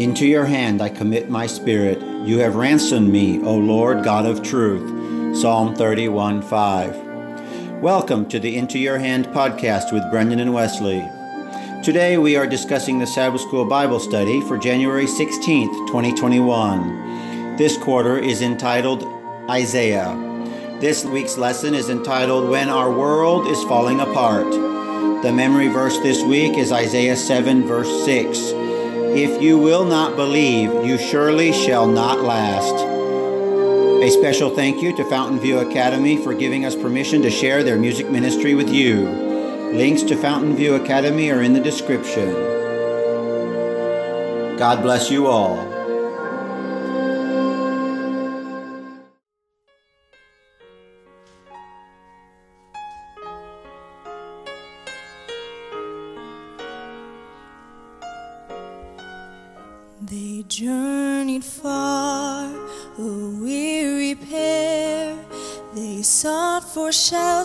Into your hand I commit my spirit. You have ransomed me, O Lord God of truth. Psalm 31 5. Welcome to the Into Your Hand podcast with Brendan and Wesley. Today we are discussing the Sabbath School Bible study for January 16th, 2021. This quarter is entitled Isaiah. This week's lesson is entitled When Our World is Falling Apart. The memory verse this week is Isaiah 7, verse 6. If you will not believe, you surely shall not last. A special thank you to Fountainview Academy for giving us permission to share their music ministry with you. Links to Fountainview Academy are in the description. God bless you all.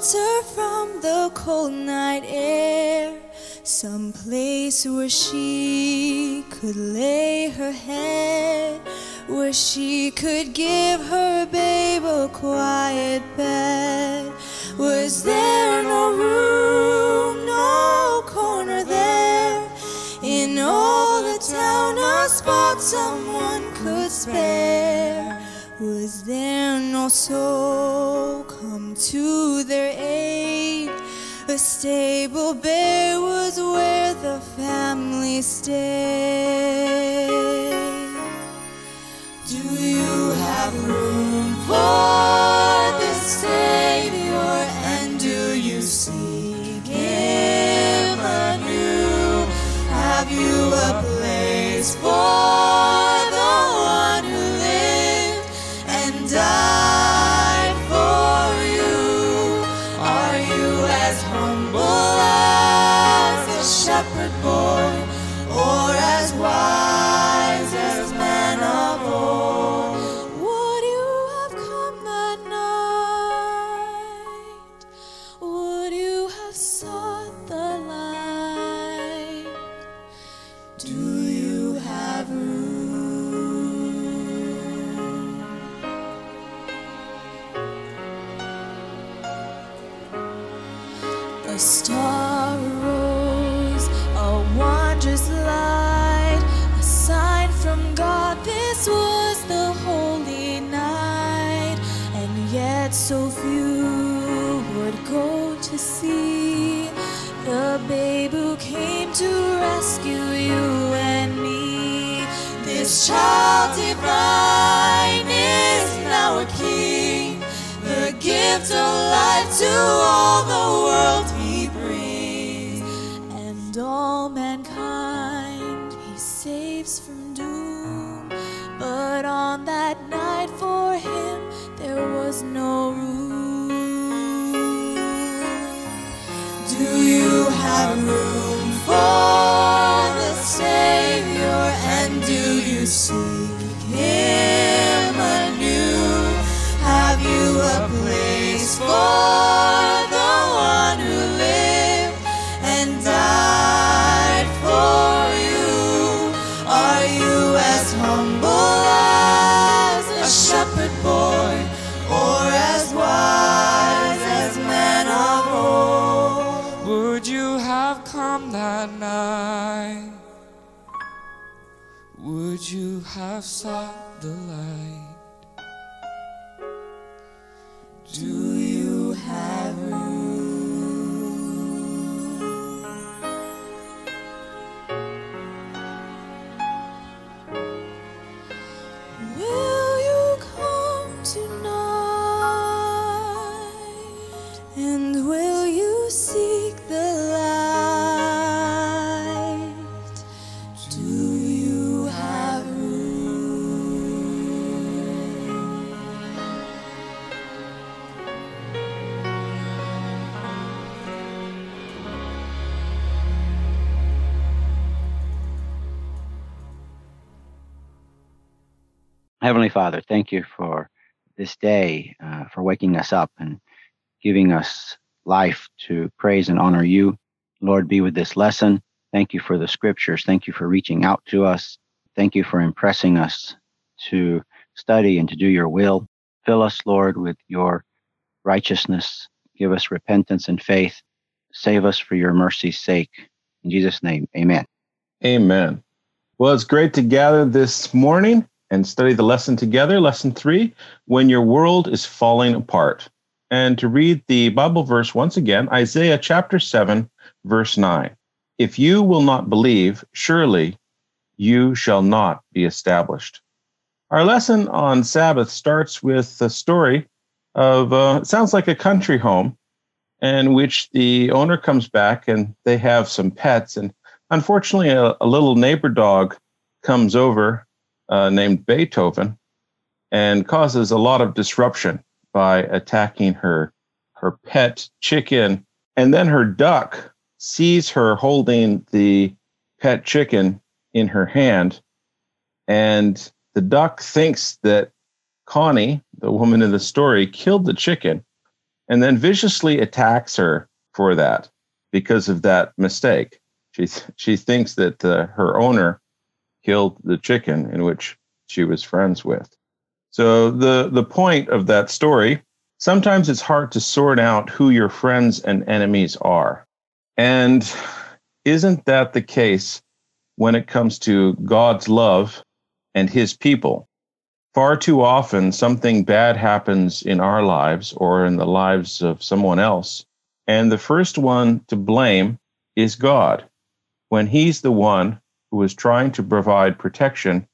Shelter from the cold night air. Some place where she could lay her head, where she could give her babe a quiet bed. Was there no room, no corner there? In all the town, a spot someone could spare. Was there no soul come to their aid? A stable bare was where the family stayed. Do you have room for the Savior? And do you seek Him anew? Have you a place for A star arose, a wondrous light, a sign from God. This was the holy night, and yet so few would go to see the babe who came to rescue you and me. This child divine is now a king, the gift of life to all the world Would you have sought the light? Do Father, thank you for this day, uh, for waking us up and giving us life to praise and honor you. Lord, be with this lesson. Thank you for the scriptures. Thank you for reaching out to us. thank you for impressing us to study and to do your will. Fill us, Lord, with your righteousness. Give us repentance and faith. Save us for your mercy's sake. In Jesus' name, amen. Amen. Well, it's great to gather this morning and study the lesson together. Lesson three When Your World is Falling Apart. And to read the Bible verse once again, Isaiah chapter 7, verse 9. If you will not believe, surely you shall not be established. Our lesson on Sabbath starts with a story of, uh, sounds like a country home, in which the owner comes back and they have some pets. And unfortunately, a, a little neighbor dog comes over uh, named Beethoven and causes a lot of disruption by attacking her her pet chicken and then her duck sees her holding the pet chicken in her hand and the duck thinks that Connie, the woman in the story, killed the chicken and then viciously attacks her for that because of that mistake. She she thinks that uh, her owner killed the chicken in which she was friends with. So the the point of that story, sometimes it's hard to sort out who your friends and enemies are. And isn't that the case when it comes to God's love and his people? Far too often something bad happens in our lives or in the lives of someone else, and the first one to blame is God when he's the one who is trying to provide protection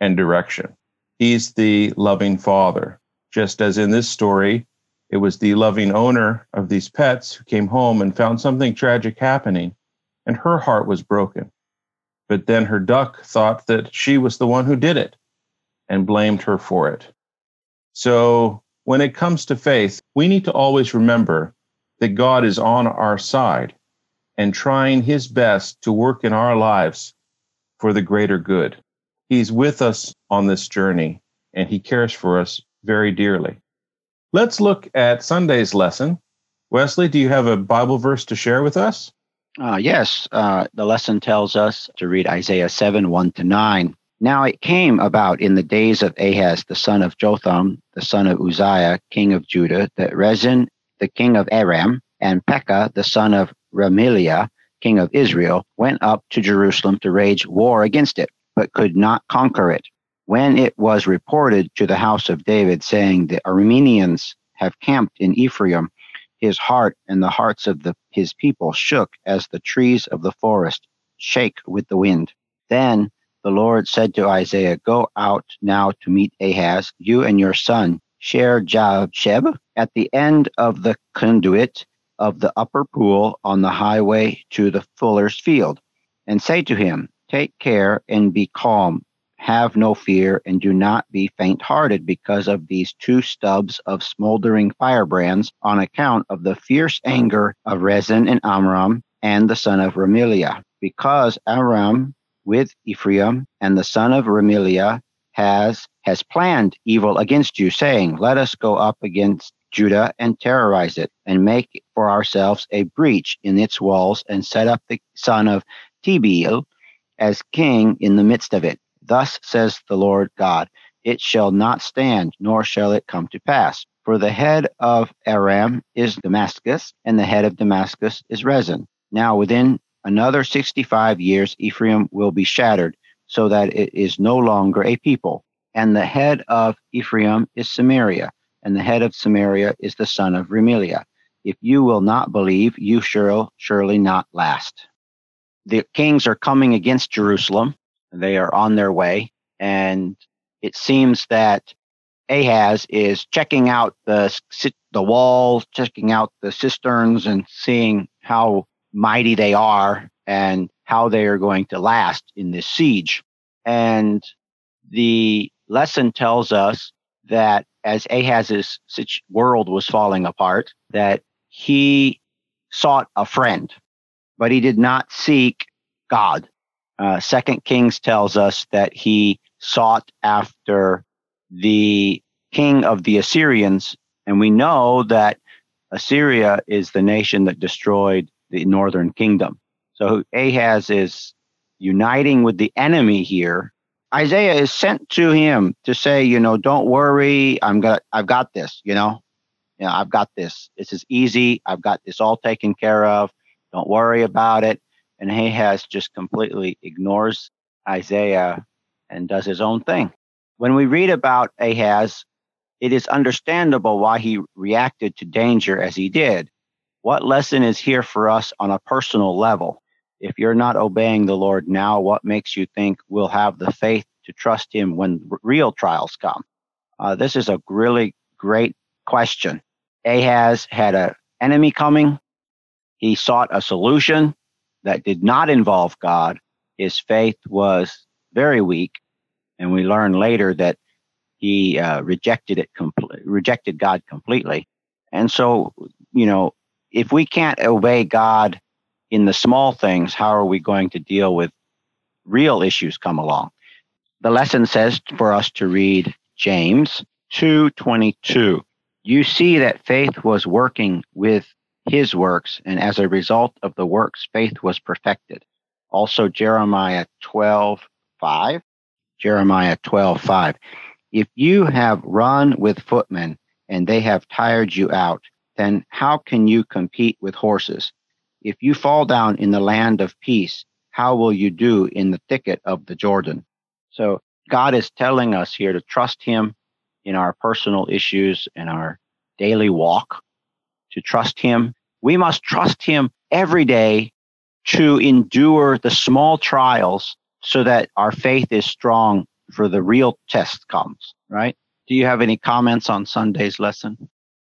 and direction. He's the loving father. Just as in this story, it was the loving owner of these pets who came home and found something tragic happening, and her heart was broken. But then her duck thought that she was the one who did it and blamed her for it. So when it comes to faith, we need to always remember that God is on our side and trying his best to work in our lives for the greater good. He's with us on this journey and he cares for us very dearly. Let's look at Sunday's lesson. Wesley, do you have a Bible verse to share with us? Uh, yes, uh, the lesson tells us to read Isaiah 7 1 to 9. Now it came about in the days of Ahaz, the son of Jotham, the son of Uzziah, king of Judah, that Rezin, the king of Aram, and Pekah, the son of Remaliah, king of Israel, went up to Jerusalem to wage war against it, but could not conquer it. When it was reported to the house of David, saying, The Arameans have camped in Ephraim, his heart and the hearts of the, his people shook as the trees of the forest shake with the wind. Then the Lord said to Isaiah, Go out now to meet Ahaz, you and your son, Shear Jashub, at the end of the conduit of the upper pool on the highway to the fuller's field, and say to him, Take care and be calm. Have no fear, and do not be faint hearted because of these two stubs of smoldering firebrands, on account of the fierce anger of Rezin and Amram and the son of Remaliah. Because Aram with Ephraim and the son of Remaliah has has planned evil against you, saying, Let us go up against Judah and terrorize it, and make for ourselves a breach in its walls, and set up the son of Tabeel as king in the midst of it. Thus says the Lord God, it shall not stand, nor shall it come to pass. For the head of Aram is Damascus, and the head of Damascus is Rezin. Now within another 65 years, Ephraim will be shattered, so that it is no longer a people. And the head of Ephraim is Samaria and the head of Samaria is the son of Remaliah. If you will not believe, you shall surely not last. The kings are coming against Jerusalem. They are on their way. And it seems that Ahaz is checking out the, the walls, checking out the cisterns, and seeing how mighty they are and how they are going to last in this siege. And the lesson tells us that as Ahaz's world was falling apart, that he sought a friend, but he did not seek God. Uh, Second Kings tells us that he sought after the king of the Assyrians, and we know that Assyria is the nation that destroyed the northern kingdom. So Ahaz is uniting with the enemy here Isaiah is sent to him to say, you know, don't worry, I'm got I've got this, you know. You know, I've got this. This is easy. I've got this all taken care of. Don't worry about it. And Ahaz just completely ignores Isaiah and does his own thing. When we read about Ahaz, it is understandable why he reacted to danger as he did. What lesson is here for us on a personal level? If you're not obeying the Lord now, what makes you think we'll have the faith to trust Him when real trials come? Uh, this is a really great question. Ahaz had an enemy coming. He sought a solution that did not involve God. His faith was very weak, and we learn later that he uh, rejected it, compl- rejected God completely. And so, you know, if we can't obey God in the small things, how are we going to deal with real issues come along? The lesson says for us to read James 2:22. You see that faith was working with his works, and as a result of the works, faith was perfected. Also Jeremiah 12:5. Jeremiah 12:5. If you have run with footmen and they have tired you out, then how can you compete with horses? If you fall down in the land of peace, how will you do in the thicket of the Jordan? So God is telling us here to trust Him in our personal issues and our daily walk, to trust Him. We must trust Him every day to endure the small trials so that our faith is strong for the real test comes, right? Do you have any comments on Sunday's lesson?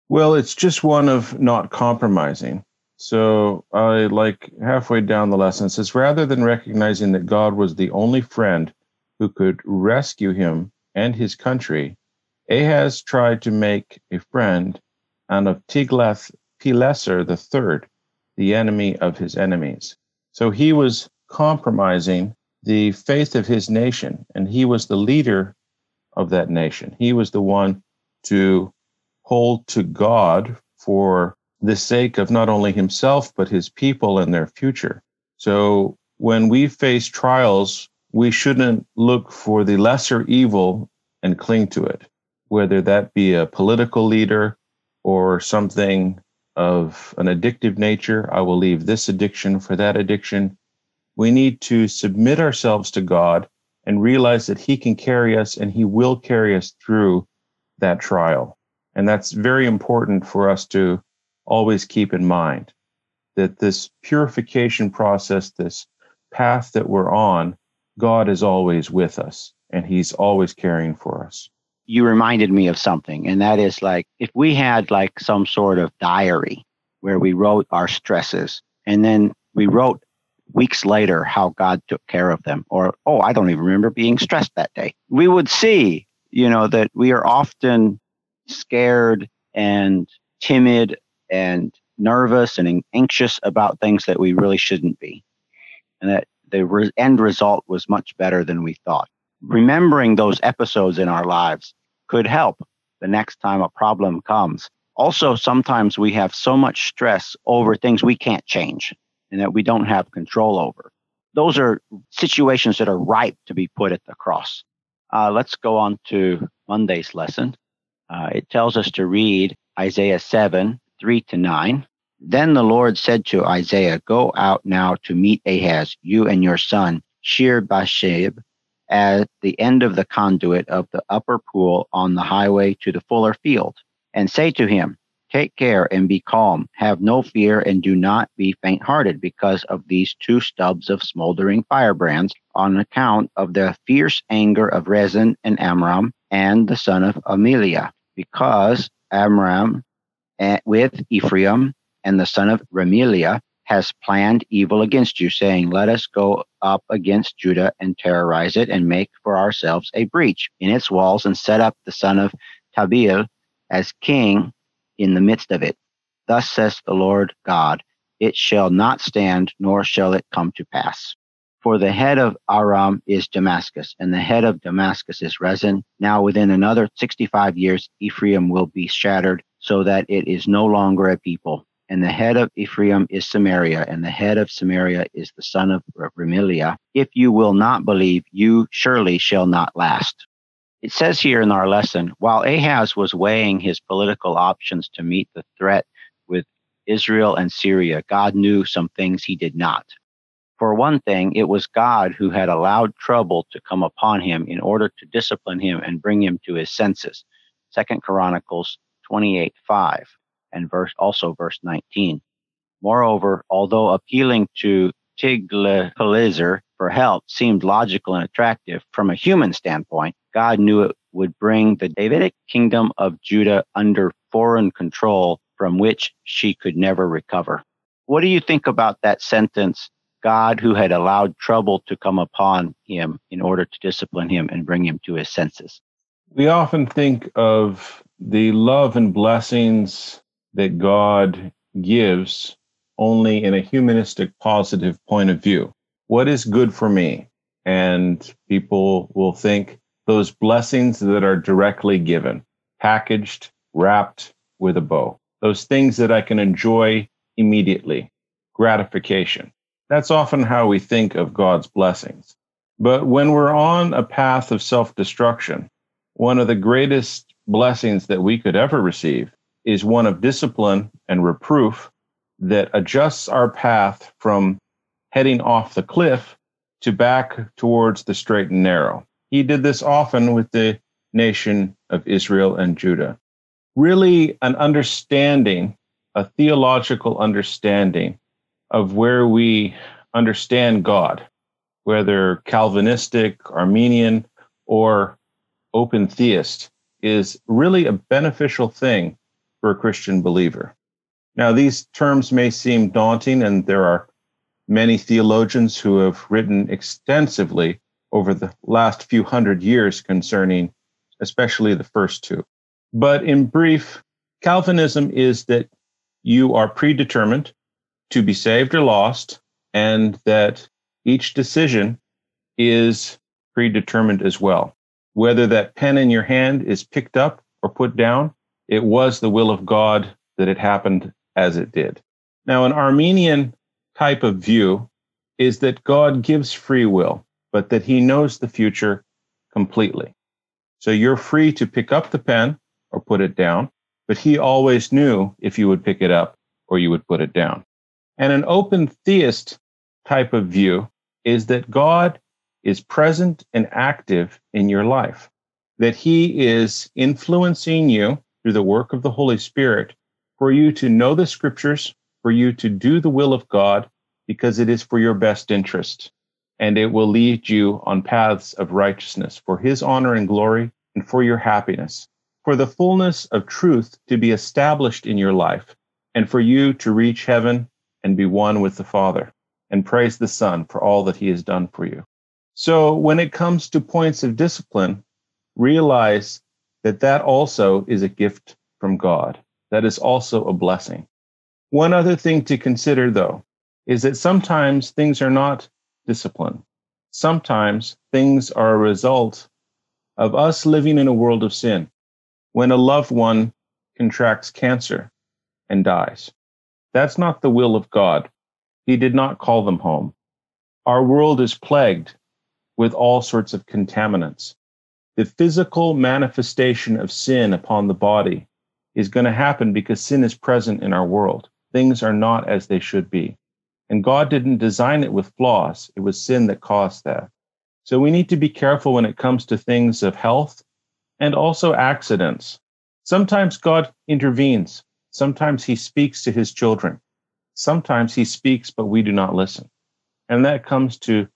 Well, it's just one of not compromising. So I like halfway down the lesson says rather than recognizing that God was the only friend who could rescue him and his country, Ahaz tried to make a friend out of Tiglath-Pileser III, the enemy of his enemies. So he was compromising the faith of his nation, and he was the leader of that nation. He was the one to hold to God for the sake of not only himself, but his people and their future. So when we face trials, we shouldn't look for the lesser evil and cling to it, whether that be a political leader or something of an addictive nature. I will leave this addiction for that addiction. We need to submit ourselves to God and realize that He can carry us and He will carry us through that trial. And that's very important for us to always keep in mind that this purification process, this path that we're on, God is always with us and he's always caring for us. You reminded me of something, and that is like if we had like some sort of diary where we wrote our stresses and then we wrote weeks later how God took care of them, or, oh, I don't even remember being stressed that day, we would see, you know, that we are often scared and timid and nervous and anxious about things that we really shouldn't be. And that the re- end result was much better than we thought. Remembering those episodes in our lives could help the next time a problem comes. Also, sometimes we have so much stress over things we can't change and that we don't have control over. Those are situations that are ripe to be put at the cross. Uh, let's go on to Monday's lesson. Uh, it tells us to read Isaiah 7, 3 to 9. Then the Lord said to Isaiah, Go out now to meet Ahaz, you and your son, Shear Jashub, at the end of the conduit of the upper pool on the highway to the fuller field, and say to him, Take care and be calm. Have no fear and do not be faint hearted because of these two stubs of smoldering firebrands on account of the fierce anger of Rezin and Amram and the son of Amelia, because Amram Eh, with Ephraim and the son of Remaliah has planned evil against you, saying, Let us go up against Judah and terrorize it and make for ourselves a breach in its walls and set up the son of Tabeel as king in the midst of it. Thus says the Lord God, it shall not stand, nor shall it come to pass. For the head of Aram is Damascus, and the head of Damascus is Rezin. Now within another 65 years, Ephraim will be shattered, so that it is no longer a people, and the head of Ephraim is Samaria, and the head of Samaria is the son of Remaliah. If you will not believe, you surely shall not last. It says here in our lesson, while Ahaz was weighing his political options to meet the threat with Israel and Syria, God knew some things he did not. For one thing, it was God who had allowed trouble to come upon him in order to discipline him and bring him to his senses. Second Chronicles 28 5 and verse also verse 19. Moreover, although appealing to Tiglath-Pileser for help seemed logical and attractive from a human standpoint, God knew it would bring the Davidic kingdom of Judah under foreign control from which she could never recover. What do you think about that sentence? God who had allowed trouble to come upon him in order to discipline him and bring him to his senses. We often think of the love and blessings that God gives only in a humanistic, positive point of view. What is good for me? And people will think those blessings that are directly given, packaged, wrapped with a bow, those things that I can enjoy immediately, gratification. That's often how we think of God's blessings. But when we're on a path of self destruction, one of the greatest blessings that we could ever receive is one of discipline and reproof that adjusts our path from heading off the cliff to back towards the straight and narrow. He did this often with the nation of Israel and Judah. Really, an understanding, a theological understanding of where we understand God, whether Calvinistic, Arminian, or open theist, is really a beneficial thing for a Christian believer. Now, these terms may seem daunting, and there are many theologians who have written extensively over the last few hundred years concerning especially the first two. But in brief, Calvinism is that you are predetermined to be saved or lost, and that each decision is predetermined as well. Whether that pen in your hand is picked up or put down it was the will of God that it happened as it did. Now, an Arminian type of view is that God gives free will, but that he knows the future completely. So you're free to pick up the pen or put it down, but he always knew if you would pick it up or you would put it down. And an open theist type of view is that God is present and active in your life, that he is influencing you through the work of the Holy Spirit for you to know the scriptures, for you to do the will of God, because it is for your best interest. And it will lead you on paths of righteousness for his honor and glory and for your happiness, for the fullness of truth to be established in your life, and for you to reach heaven and be one with the Father, and praise the Son for all that he has done for you. So when it comes to points of discipline, realize that that also is a gift from God. That is also a blessing. One other thing to consider, though, is that sometimes things are not discipline. Sometimes things are a result of us living in a world of sin. When a loved one contracts cancer and dies, that's not the will of God. He did not call them home. Our world is plagued with all sorts of contaminants the physical manifestation of sin upon the body is going to happen because sin is present in our world. Things are not as they should be. And God didn't design it with flaws, it was sin that caused that. So we need to be careful when it comes to things of health and also accidents. Sometimes God intervenes, sometimes He speaks to His children. Sometimes He speaks, but we do not listen. And that comes to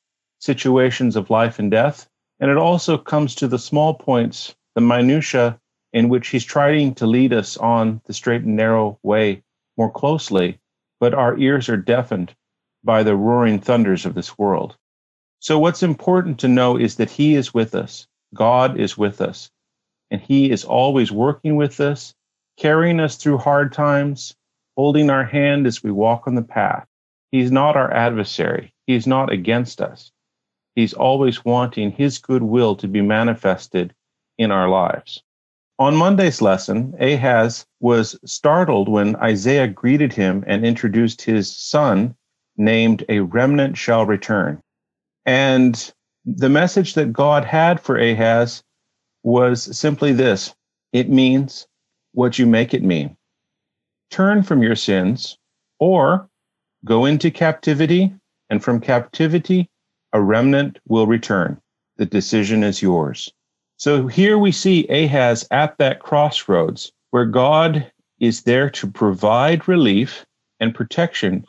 situations of life and death and it also comes to the small points, the minutia in which he's trying to lead us on the straight and narrow way more closely, but our ears are deafened by the roaring thunders of this world. So what's important to know is that he is with us. God is with us. And he is always working with us, carrying us through hard times, holding our hand as we walk on the path. He's not our adversary. He's not against us. He's always wanting His goodwill to be manifested in our lives. On Monday's lesson, Ahaz was startled when Isaiah greeted him and introduced his son, named A Remnant Shall Return. And the message that God had for Ahaz was simply this it means what you make it mean. Turn from your sins, or go into captivity, and from captivity, a remnant will return. The decision is yours. So here we see Ahaz at that crossroads where God is there to provide relief and protection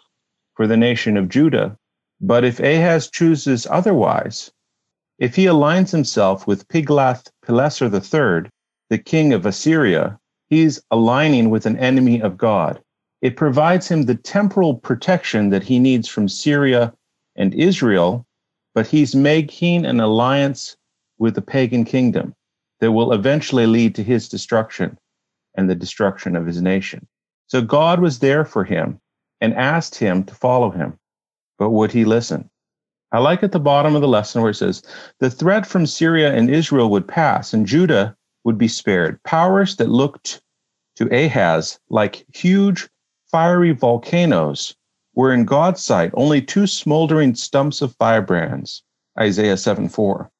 for the nation of Judah. But if Ahaz chooses otherwise, if he aligns himself with Tiglath-Pileser III, the king of Assyria, he's aligning with an enemy of God. It provides him the temporal protection that he needs from Syria and Israel, but he's making an alliance with the pagan kingdom that will eventually lead to his destruction and the destruction of his nation. So God was there for him and asked him to follow him. But would he listen? I like at the bottom of the lesson where it says, The threat from Syria and Israel would pass, and Judah would be spared. Powers that looked to Ahaz like huge fiery volcanoes were in God's sight only two smoldering stumps of firebrands. Isaiah 7 4.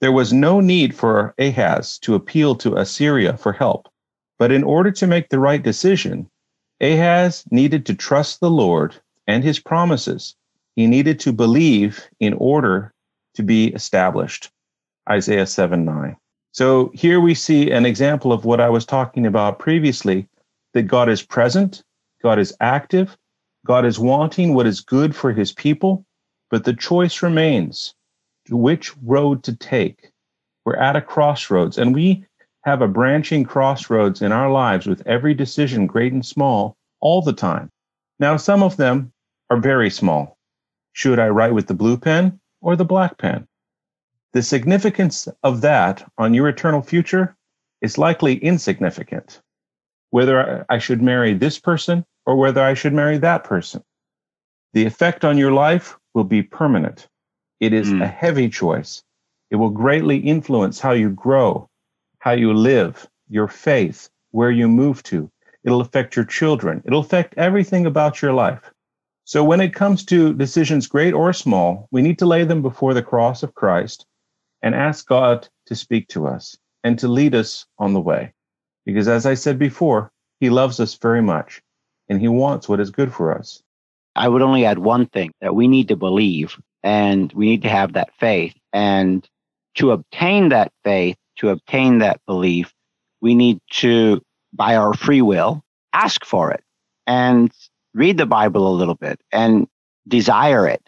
There was no need for Ahaz to appeal to Assyria for help. But in order to make the right decision, Ahaz needed to trust the Lord and his promises. He needed to believe in order to be established. Isaiah 7 9. So here we see an example of what I was talking about previously that God is present, God is active, God is wanting what is good for his people, but the choice remains which road to take. We're at a crossroads, and we have a branching crossroads in our lives with every decision, great and small, all the time. Now, some of them are very small. Should I write with the blue pen or the black pen? The significance of that on your eternal future is likely insignificant. Whether I should marry this person or whether I should marry that person. The effect on your life will be permanent. It is mm. a heavy choice. It will greatly influence how you grow, how you live, your faith, where you move to. It'll affect your children. It'll affect everything about your life. So when it comes to decisions, great or small, we need to lay them before the cross of Christ and ask God to speak to us and to lead us on the way. Because as I said before, he loves us very much and he wants what is good for us. I would only add one thing that we need to believe and we need to have that faith. And to obtain that faith, to obtain that belief, we need to, by our free will, ask for it and read the Bible a little bit and desire it,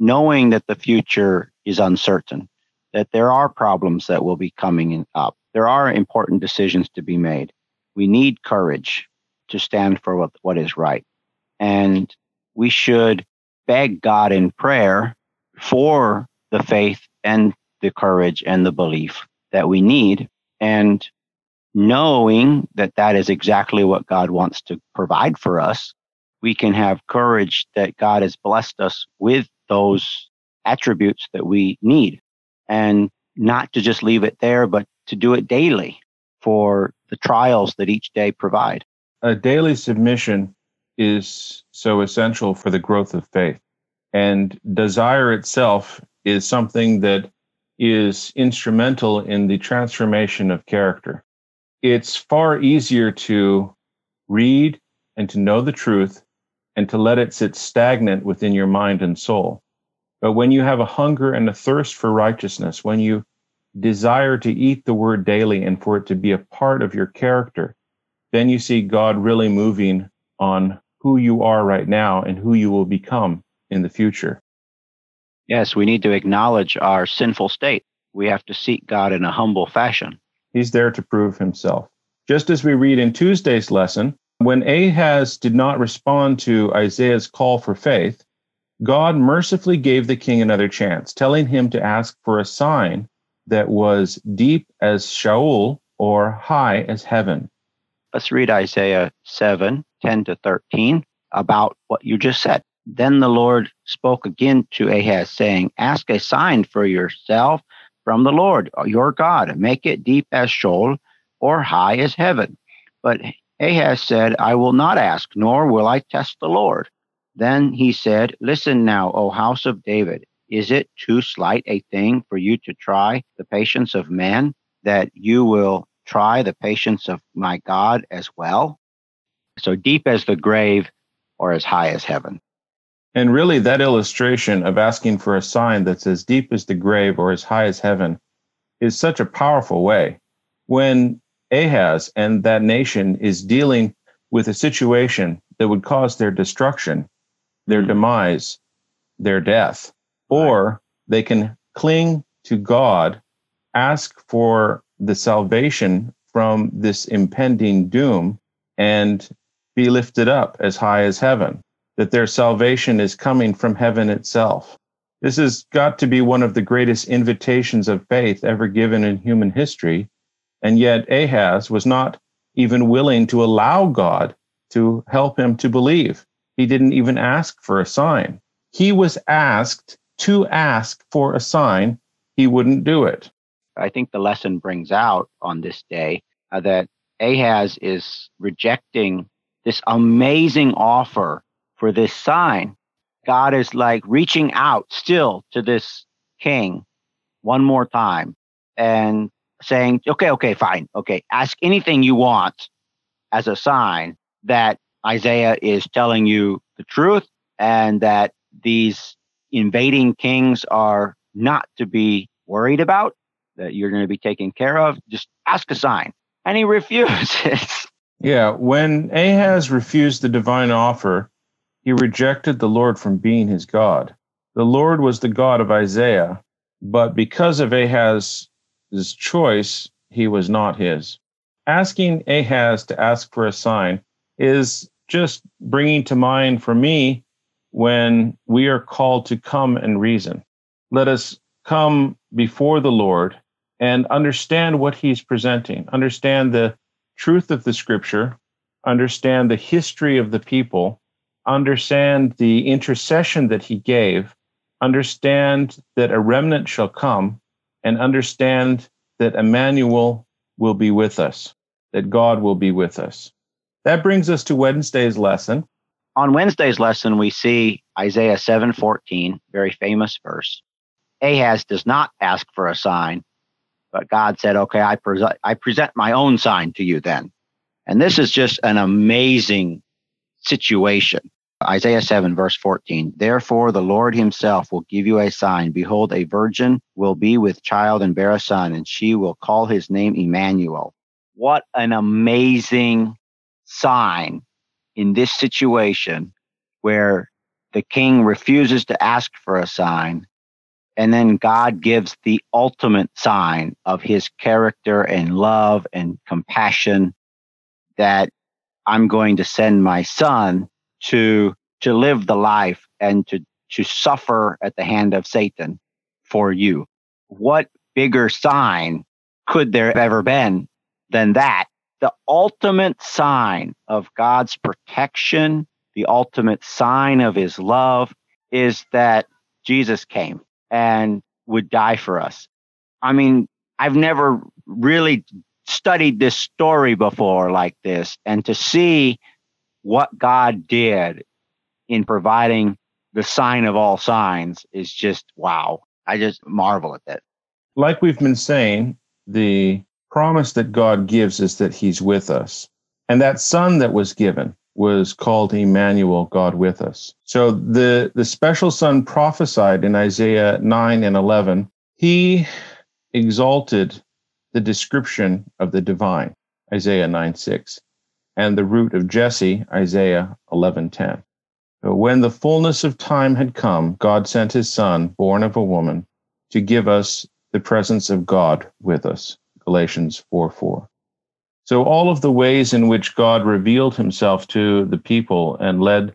knowing that the future is uncertain, that there are problems that will be coming up. There are important decisions to be made. We need courage to stand for what, what is right. And we should beg God in prayer for the faith and the courage and the belief that we need. And knowing that that is exactly what God wants to provide for us, we can have courage that God has blessed us with those attributes that we need and not to just leave it there, but to do it daily for the trials that each day provide. A daily submission is so essential for the growth of faith. And desire itself is something that is instrumental in the transformation of character. It's far easier to read and to know the truth and to let it sit stagnant within your mind and soul. But when you have a hunger and a thirst for righteousness, when you desire to eat the word daily and for it to be a part of your character, then you see God really moving on who you are right now and who you will become in the future. Yes, we need to acknowledge our sinful state. We have to seek God in a humble fashion. He's there to prove himself. Just as we read in Tuesday's lesson, when Ahaz did not respond to Isaiah's call for faith, God mercifully gave the king another chance, telling him to ask for a sign that was deep as Sheol or high as heaven. Let's read Isaiah 7 10 to 13 about what you just said. Then the Lord spoke again to Ahaz, saying, Ask a sign for yourself from the Lord, your God. Make it deep as Sheol, or high as heaven. But Ahaz said, I will not ask, nor will I test the Lord. Then he said, Listen now, O house of David, is it too slight a thing for you to try the patience of men, that you will try the patience of my God as well? So deep as the grave or as high as heaven. And really, that illustration of asking for a sign that's as deep as the grave or as high as heaven is such a powerful way. When Ahaz and that nation is dealing with a situation that would cause their destruction, their mm-hmm. demise, their death, or they can cling to God, ask for the salvation from this impending doom, and be lifted up as high as heaven, that their salvation is coming from heaven itself. This has got to be one of the greatest invitations of faith ever given in human history and yet Ahaz was not even willing to allow God to help him to believe. He didn't even ask for a sign. He was asked to ask for a sign. He wouldn't do it. I think the lesson brings out on this day uh, that Ahaz is rejecting this amazing offer for this sign. God is like reaching out still to this king one more time and saying, okay, okay, fine. Okay, ask anything you want as a sign that Isaiah is telling you the truth and that these invading kings are not to be worried about, that you're going to be taken care of. Just ask a sign. And he refuses. Yeah, when Ahaz refused the divine offer, he rejected the Lord from being his God. The Lord was the God of Isaiah, but because of Ahaz's choice, he was not his. Asking Ahaz to ask for a sign is just bringing to mind for me when we are called to come and reason. Let us come before the Lord and understand what he's presenting, understand the truth of the scripture, understand the history of the people, understand the intercession that he gave, understand that a remnant shall come, and understand that Emmanuel will be with us, that God will be with us. That brings us to Wednesday's lesson. On Wednesday's lesson, we see Isaiah 7:14, very famous verse. Ahaz does not ask for a sign, but God said, "Okay, I, pre- I present my own sign to you then." And this is just an amazing situation. Isaiah 7, verse 14. Therefore, the Lord himself will give you a sign. Behold, a virgin will be with child and bear a son, and she will call his name Emmanuel. What an amazing sign in this situation where the king refuses to ask for a sign. And then God gives the ultimate sign of his character and love and compassion that I'm going to send my son to to live the life and to to suffer at the hand of Satan for you. What bigger sign could there have ever been than that? The ultimate sign of God's protection, the ultimate sign of his love is that Jesus came and would die for us. I mean, I've never really studied this story before like this and to see what God did in providing the sign of all signs is just wow. I just marvel at that. Like we've been saying, the promise that God gives is that He's with us. And that son that was given was called Emmanuel, God with us. So the, the special son prophesied in Isaiah 9 and 11, he exalted the description of the divine, Isaiah 9 6 and the root of Jesse, Isaiah 11:10. When the fullness of time had come, God sent his son, born of a woman, to give us the presence of God with us, Galatians 4:4. So all of the ways in which God revealed himself to the people and led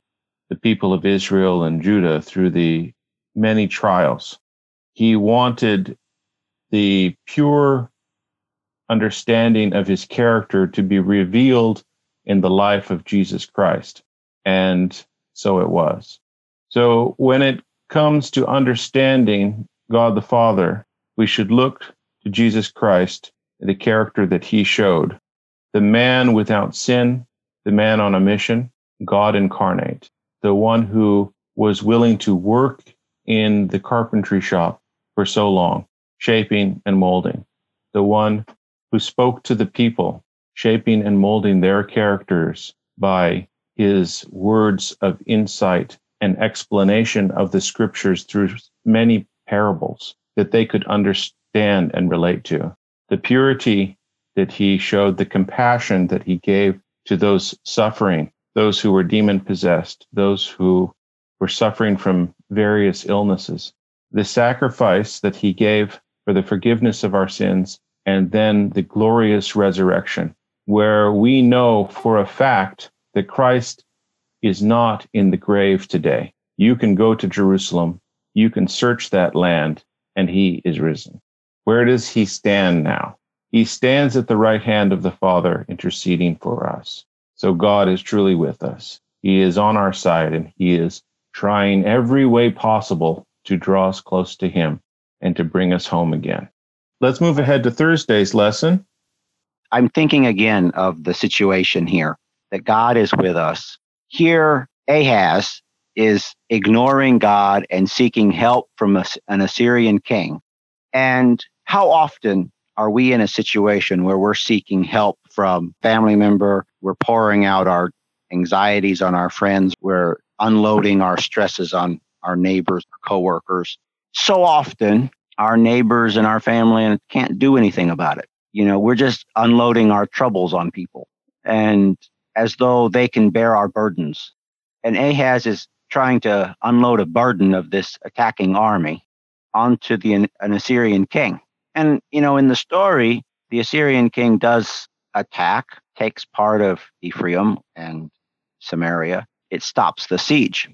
the people of Israel and Judah through the many trials, he wanted the pure understanding of his character to be revealed in the life of Jesus Christ. And so it was. So when it comes to understanding God the Father, we should look to Jesus Christ the character that he showed. The man without sin, the man on a mission, God incarnate, the one who was willing to work in the carpentry shop for so long, shaping and molding, the one who spoke to the people, shaping and molding their characters by his words of insight and explanation of the scriptures through many parables that they could understand and relate to. The purity that he showed, the compassion that he gave to those suffering, those who were demon possessed, those who were suffering from various illnesses, the sacrifice that he gave for the forgiveness of our sins, and then the glorious resurrection, where we know for a fact that Christ is not in the grave today. You can go to Jerusalem, you can search that land, and he is risen. Where does he stand now? He stands at the right hand of the Father, interceding for us. So God is truly with us. He is on our side, and he is trying every way possible to draw us close to him and to bring us home again. Let's move ahead to Thursday's lesson. I'm thinking again of the situation here that God is with us. Here, Ahaz is ignoring God and seeking help from an Assyrian king. And how often are we in a situation where we're seeking help from family member, we're pouring out our anxieties on our friends, we're unloading our stresses on our neighbors, our coworkers. So often our neighbors and our family can't do anything about it. You know, we're just unloading our troubles on people and as though they can bear our burdens. And Ahaz is trying to unload a burden of this attacking army onto the an Assyrian king. And you know, in the story, the Assyrian king does attack, takes part of Ephraim and Samaria. It stops the siege.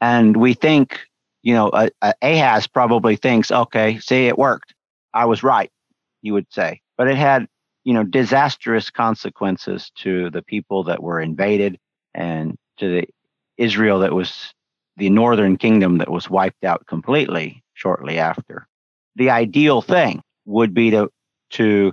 And we think, you know, uh, uh, Ahaz probably thinks, okay, see, it worked. I was right, you would say. But it had, you know, disastrous consequences to the people that were invaded and to the Israel that was the northern kingdom that was wiped out completely shortly after. The ideal thing would be to, to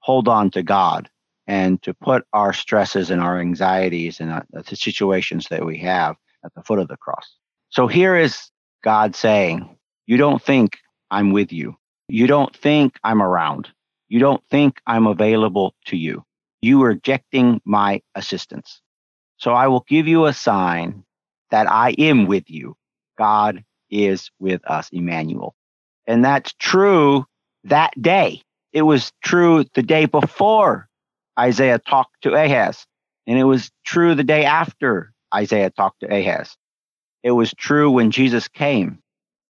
hold on to God and to put our stresses and our anxieties and uh, the situations that we have at the foot of the cross. So here is God saying, You don't think I'm with you. You don't think I'm around. You don't think I'm available to you. You are rejecting my assistance. So I will give you a sign that I am with you. God is with us, Emmanuel. And that's true that day. It was true the day before Isaiah talked to Ahaz. And it was true the day after Isaiah talked to Ahaz. It was true when Jesus came.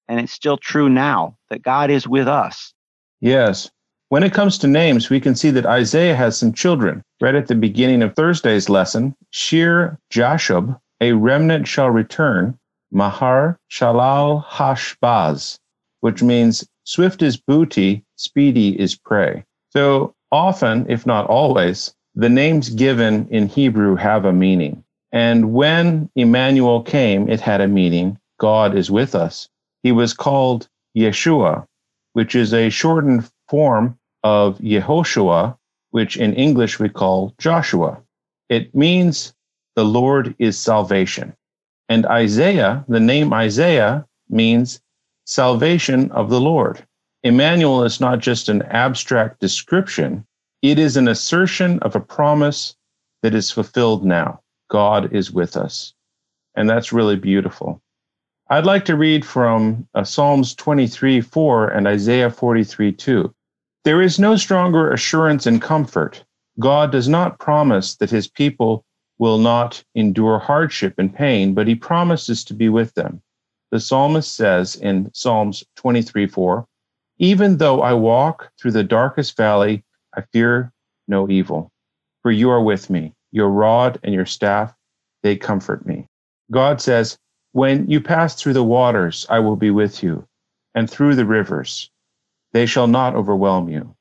And it's still true now that God is with us. Yes. When it comes to names, we can see that Isaiah has some children. Right at the beginning of Thursday's lesson, Shear Jashub, a remnant shall return, Maher Shalal Hashbaz, which means swift is booty, speedy is prey. So often, if not always, the names given in Hebrew have a meaning. And when Emmanuel came, it had a meaning God is with us. He was called Yeshua, which is a shortened form of Yehoshua, which in English we call Joshua. It means the Lord is salvation. And Isaiah, the name Isaiah means salvation of the Lord. Emmanuel is not just an abstract description, it is an assertion of a promise that is fulfilled now. God is with us. And that's really beautiful. I'd like to read from uh, Psalms 23 4 and Isaiah 43 2. There is no stronger assurance and comfort. God does not promise that his people will not endure hardship and pain, but he promises to be with them. The psalmist says in Psalms 23 4, Even though I walk through the darkest valley, I fear no evil, for you are with me. Your rod and your staff, they comfort me. God says, When you pass through the waters, I will be with you, and through the rivers, they shall not overwhelm you.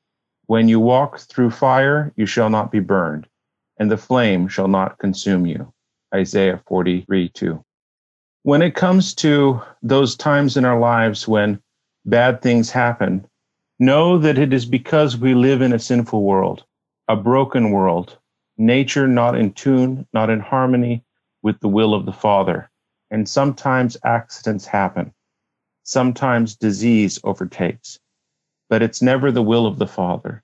When you walk through fire, you shall not be burned and the flame shall not consume you. Isaiah 43 2. When it comes to those times in our lives when bad things happen, Know that it is because we live in a sinful world, a broken world, nature not in tune, not in harmony with the will of the Father. And sometimes accidents happen. Sometimes disease overtakes. But it's never the will of the Father.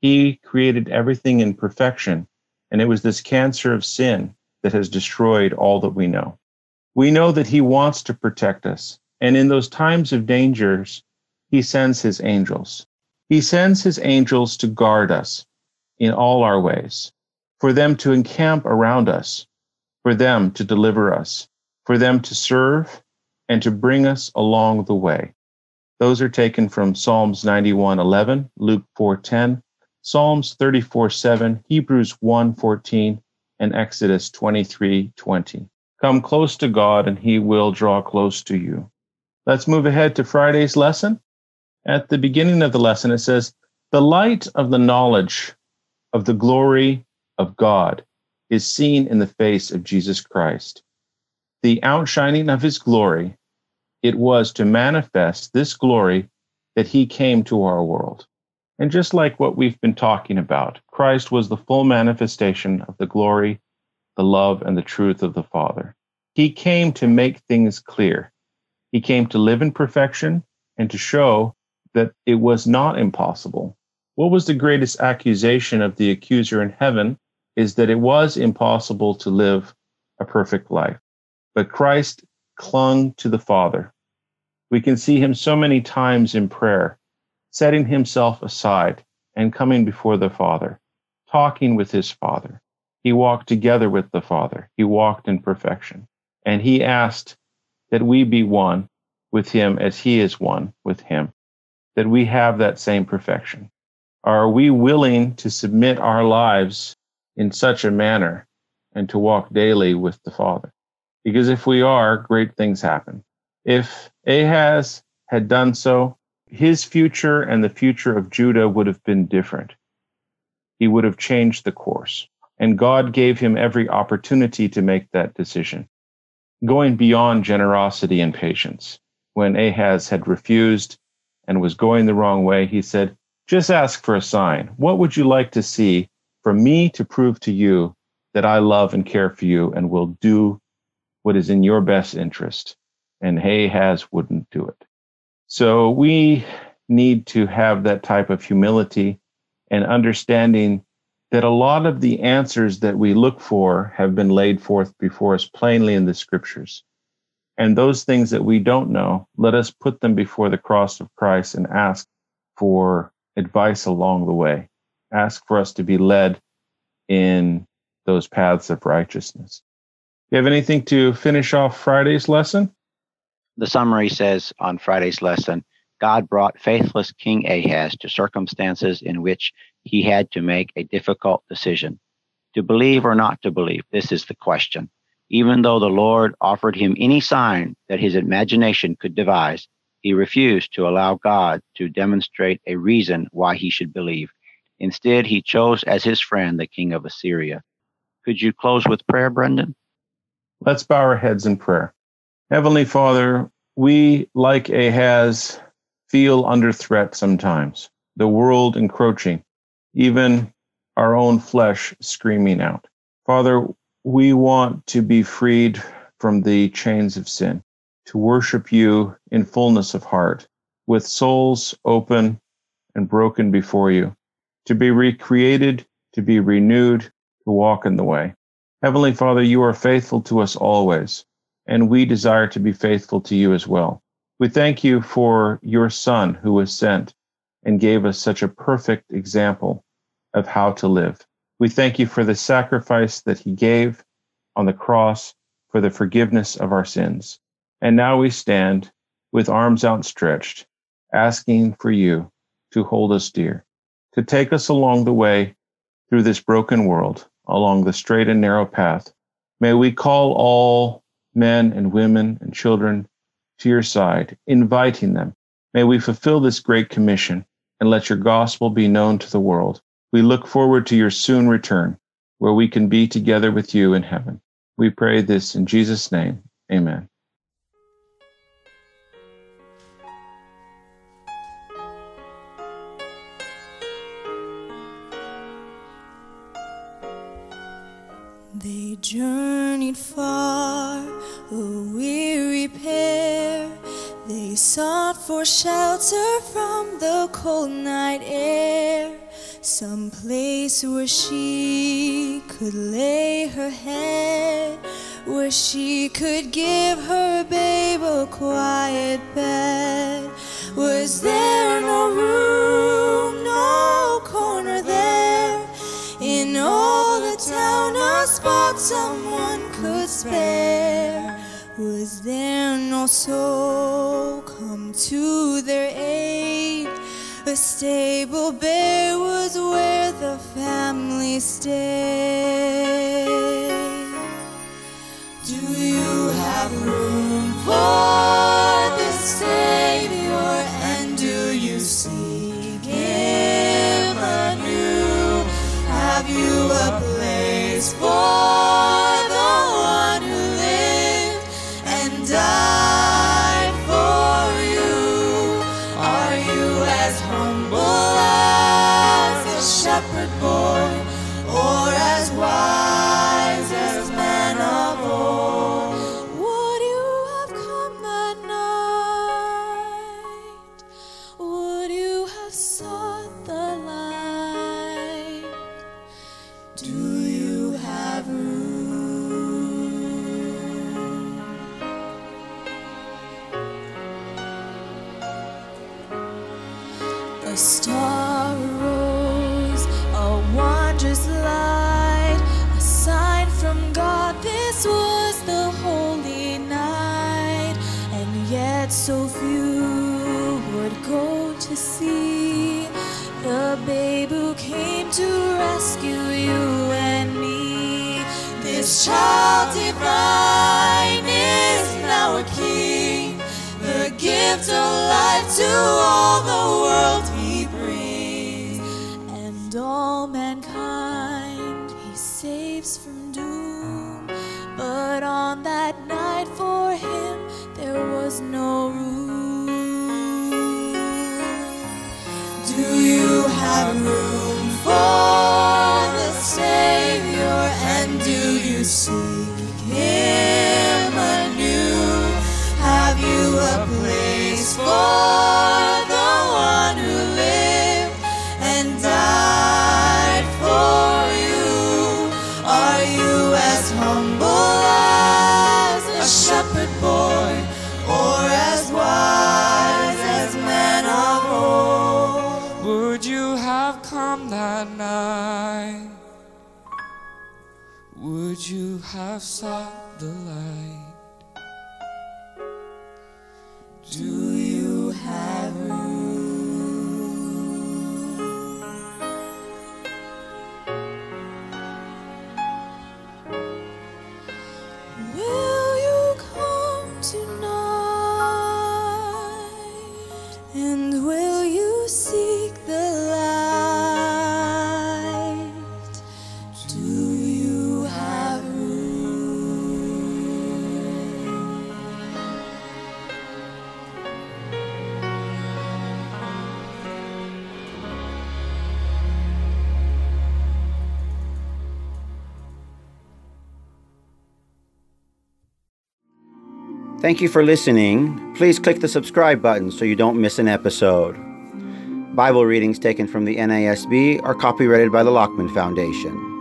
He created everything in perfection, and it was this cancer of sin that has destroyed all that we know. We know that He wants to protect us, and in those times of dangers, He sends His angels. He sends His angels to guard us in all our ways, for them to encamp around us, for them to deliver us, for them to serve, and to bring us along the way. Those are taken from Psalms 91:11, Luke 4:10, Psalms 34:7, Hebrews 1:14, and Exodus 23:20. Come close to God and he will draw close to you. Let's move ahead to Friday's lesson. At the beginning of the lesson, it says, The light of the knowledge of the glory of God is seen in the face of Jesus Christ. The outshining of his glory, it was to manifest this glory that he came to our world. And just like what we've been talking about, Christ was the full manifestation of the glory the love, and the truth of the Father. He came to make things clear. He came to live in perfection and to show that it was not impossible. What was the greatest accusation of the accuser in heaven is that it was impossible to live a perfect life. But Christ clung to the Father. We can see him so many times in prayer, setting himself aside and coming before the Father, talking with his Father. He walked together with the Father. He walked in perfection. And he asked that we be one with him as he is one with him, that we have that same perfection. Are we willing to submit our lives in such a manner and to walk daily with the Father? Because if we are, great things happen. If Ahaz had done so, his future and the future of Judah would have been different. He would have changed the course. And God gave him every opportunity to make that decision, going beyond generosity and patience. When Ahaz had refused and was going the wrong way, he said, Just ask for a sign. What would you like to see for me to prove to you that I love and care for you and will do what is in your best interest? And Ahaz wouldn't do it. So we need to have that type of humility and understanding that a lot of the answers that we look for have been laid forth before us plainly in the scriptures. And those things that we don't know, let us put them before the cross of Christ and ask for advice along the way. Ask for us to be led in those paths of righteousness. You have anything to finish off Friday's lesson? The summary says on Friday's lesson God brought faithless King Ahaz to circumstances in which he had to make a difficult decision. To believe or not to believe, this is the question. Even though the Lord offered him any sign that his imagination could devise, he refused to allow God to demonstrate a reason why he should believe. Instead, he chose as his friend the king of Assyria. Could you close with prayer, Brendan? Let's bow our heads in prayer. Heavenly Father, we, like Ahaz, feel under threat sometimes, the world encroaching, even our own flesh screaming out. Father, we want to be freed from the chains of sin, to worship you in fullness of heart, with souls open and broken before you, to be recreated, to be renewed, to walk in the way. Heavenly Father, you are faithful to us always, and we desire to be faithful to you as well. We thank you for your Son who was sent and gave us such a perfect example of how to live. We thank you for the sacrifice that he gave on the cross for the forgiveness of our sins. And now we stand with arms outstretched, asking for you to hold us dear, to take us along the way through this broken world, along the straight and narrow path. May we call all men and women and children to your side, inviting them. May we fulfill this great commission and let your gospel be known to the world. We look forward to your soon return, where we can be together with you in heaven. We pray this in Jesus' name. Amen. They journeyed far, a weary pair. They saw for shelter from the cold night air. Some place where she could lay her head, where she could give her babe a quiet bed. Was there no room, no corner there? In all the town, a spot someone could spare. Was there no soul to their aid? A stable bare was where the family stayed. Do you have room for the Savior? And do you seek Him anew? Have you a place for have sought the light? Thank you for listening. Please click the subscribe button so you don't miss an episode. Bible readings taken from the NASB are copyrighted by the Lockman Foundation.